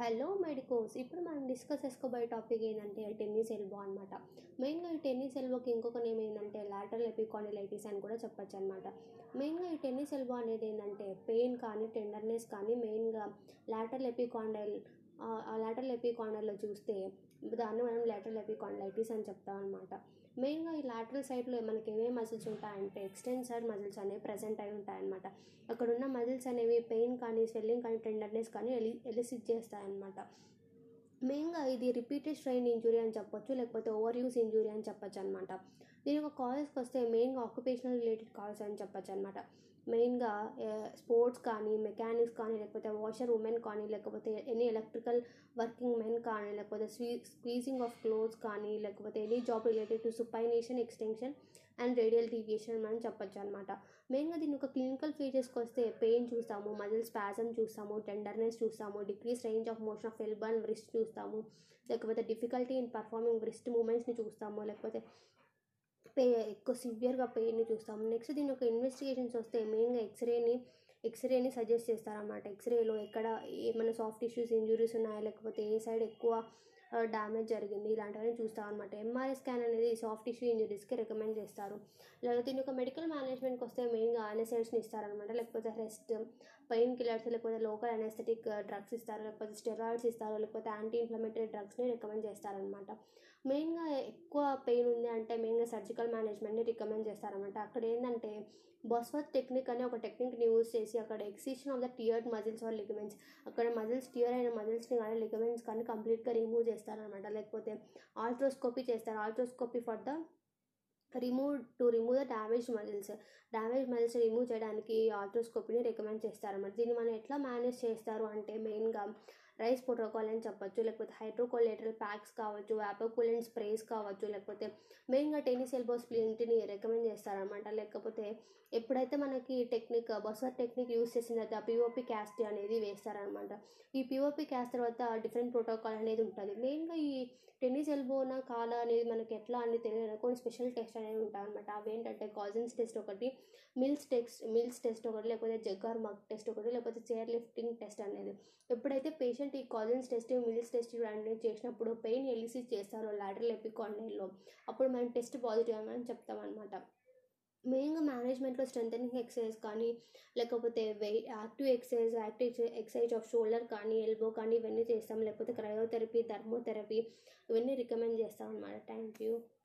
Hello medicos ఇప్పుడు మనం discuss చేసుకోబోయే టాపిక్ ఏంటంటే టెన్నిస్ ఎల్బో అనమాట మెయిన్గా ఈ టెన్నిస్ ఎల్బోకి ఇంకొక నేమ్ ఏంటంటే లాటరల్ ఎపికాండిలైటిస్ అని కూడా చెప్పొచ్చు అనమాట మెయిన్గా ఈ టెన్నిస్ ఎల్బో అనేది ఏంటంటే పెయిన్ కానీ టెండర్నెస్ కానీ మెయిన్గా లాటరల్ ఎపికాండైల్ లాటరల్ చూస్తే దాన్ని మనం లేటరల్ ఎపికాండలైటిస్ అని చెప్తాం అనమాట మెయిన్గా ఈ లాటరల్ సైడ్లో మనకి ఏమేమి మజిల్స్ ఉంటాయంటే ఎక్స్టెన్సర్ మజిల్స్ అనేవి ప్రజెంట్ అయి ఉంటాయన్నమాట. అక్కడ ఉన్న మజిల్స్ అనేవి పెయిన్ కానీ స్వెల్లింగ్ కానీ టెండర్నెస్ కానీ ఎలి ఎలిసిట్ చేస్తాయన్నమాట మెయిన్గా ఇది రిపీటెడ్ స్ట్రెయిన్ ఇంజురీ అని చెప్పొచ్చు లేకపోతే ఓవర్ యూస్ ఇంజురీ అని చెప్పొచ్చు అనమాట దీని యొక్క కాజెస్కి వస్తే మెయిన్గా ఆక్యుపేషనల్ రిలేటెడ్ కాజెస్ అని చెప్పొచ్చు అనమాట మెయిన్గా స్పోర్ట్స్ కానీ మెకానిక్స్ కానీ లేకపోతే వాషర్ ఉమెన్ కానీ లేకపోతే ఎనీ ఎలక్ట్రికల్ వర్కింగ్ మెన్ కానీ లేకపోతే స్వీ స్క్వీజింగ్ ఆఫ్ క్లోత్స్ కానీ లేకపోతే any job related to supination extension and radial deviation అని చెప్పొచ్చు అనమాట మెయిన్గా దీని ఒక క్లినికల్ ఫీచర్స్కి వస్తే పెయిన్ చూస్తాము మజిల్ స్పాజమ్ చూస్తాము టెండర్నెస్ చూస్తాము decrease range of motion of elbow wrist చూస్తాము లేకపోతే డిఫికల్టీ ఇన్ పర్ఫార్మింగ్ వ్రిస్ట్ మూమెంట్స్ని చూస్తాము లేకపోతే పే ఎక్కువ సివియర్గా పెయిన్ చూస్తాము నెక్స్ట్ దీని యొక్క ఇన్వెస్టిగేషన్స్ వస్తే మెయిన్గా ఎక్స్రేని ఎక్స్రేని సజెస్ట్ చేస్తారన్నమాట. ఎక్స్రేలో ఎక్కడ ఏమైనా సాఫ్ట్ టిష్యూస్ ఇంజురీస్ ఉన్నాయా? లేకపోతే ఏ సైడ్ ఎక్కువ డ్యామేజ్ జరిగింది. ఇలాంటివన్నీ చూస్తాం అనమాట ఎంఆర్ఐ స్కాన్ అనేది సాఫ్ట్ టిష్యూ ఇంజరీస్కి రికమెండ్ చేస్తారు. లేకపోతే దీని యొక్క మెడికల్ మేనేజ్మెంట్కి వస్తే మెయిన్గా అనెసైడ్స్ని ఇస్తారనమాట లేకపోతే రెస్ట్ పెయిన్ కిల్లర్స్ లేకపోతే లోకల్ అనెస్థెటిక్ డ్రగ్స్ ఇస్తారు. లేకపోతే స్టెరాయిడ్స్ ఇస్తారు. లేకపోతే యాంటీ ఇన్ఫ్లమేటరీ డ్రగ్స్ని రికమెండ్ చేస్తారనమాట మెయిన్గా ఎక్కువ పెయిన్ ఉంది అంటే మెయిన్గా సర్జికల్ మేనేజ్మెంట్ని రికమెండ్ చేస్తారనమాట అక్కడ ఏంటంటే బస్వర్త్ టెక్నిక్ అనే ఒక టెక్నిక్ని యూజ్ చేసి అక్కడ excision of the teared muscles or ligaments. అక్కడ మజిల్స్ టియర్ అయిన మజిల్స్ని కానీ లిగమెంట్స్ కానీ కంప్లీట్గా రిమూవ్ చేస్తారనమాట లేకపోతే ఆల్ట్రోస్కోపీ చేస్తారు. Arthroscopy for the remove to remove the damage muscles damage muscles remove చేయడానికి ఆల్ట్రోస్కోపీని రికమెండ్ చేస్తారన్నమాట. దీన్ని మనం ఎట్లా మేనేజ్ చేస్తారు అంటే మెయిన్గా రైస్ ప్రోటోకాల్ అని చెప్పొచ్చు లేకపోతే హైడ్రోకోలేటరల్ ప్యాక్స్ కావచ్చు వ్యాపోకూలెంట్ స్ప్రేస్ కావచ్చు లేకపోతే మెయిన్గా టెన్నిస్ ఎల్బో స్ప్లింట్ని రికమెండ్ చేస్తారనమాట లేకపోతే ఎప్పుడైతే మనకి టెక్నిక్ బస్వర్ టెక్నిక్ యూస్ చేసిన తర్వాత పిఓపి క్యాస్ట్ అనేది వేస్తారనమాట ఈ పిఓపి క్యాస్ట్ తర్వాత డిఫరెంట్ ప్రోటోకాల్ అనేది ఉంటుంది. మెయిన్గా ఈ టెన్నిస్ ఎల్బోన కాల అనేది మనకి ఎట్లా అని తెలియదు. కొన్ని స్పెషల్ టెస్ట్ అనేవి ఉంటాయి అనమాట అవి ఏంటంటే కాజన్స్ టెస్ట్ ఒకటి మిల్స్ టెస్ట్ మిల్స్ టెస్ట్ ఒకటి లేకపోతే జగ్గార్ మగ్ టెస్ట్ ఒకటి లేకపోతే చైర్ లిఫ్టింగ్ టెస్ట్ అనేది. ఎప్పుడైతే పేషెంట్ ఈ కాజన్స్ టెస్ట్ మిల్స్ టెస్ట్ అనేది చేసినప్పుడు పెయిన్ ఎలిసిస్ చేస్తారు లాటరల్ ఎపికాండైల్లో. అప్పుడు మనం టెస్ట్ పాజిటివ్ అని చెప్తాం అనమాట మెయిన్గా మేనేజ్మెంట్లో స్ట్రెంథనింగ్ ఎక్సర్సైజ్ కానీ లేకపోతే weight active exercise active exercise of shoulder కానీ ఎల్బో కానీ ఇవన్నీ చేస్తాం. లేకపోతే క్రయోథెరపీ థర్మోథెరపీ ఇవన్నీ రికమెండ్ చేస్తాం అనమాట థ్యాంక్ యూ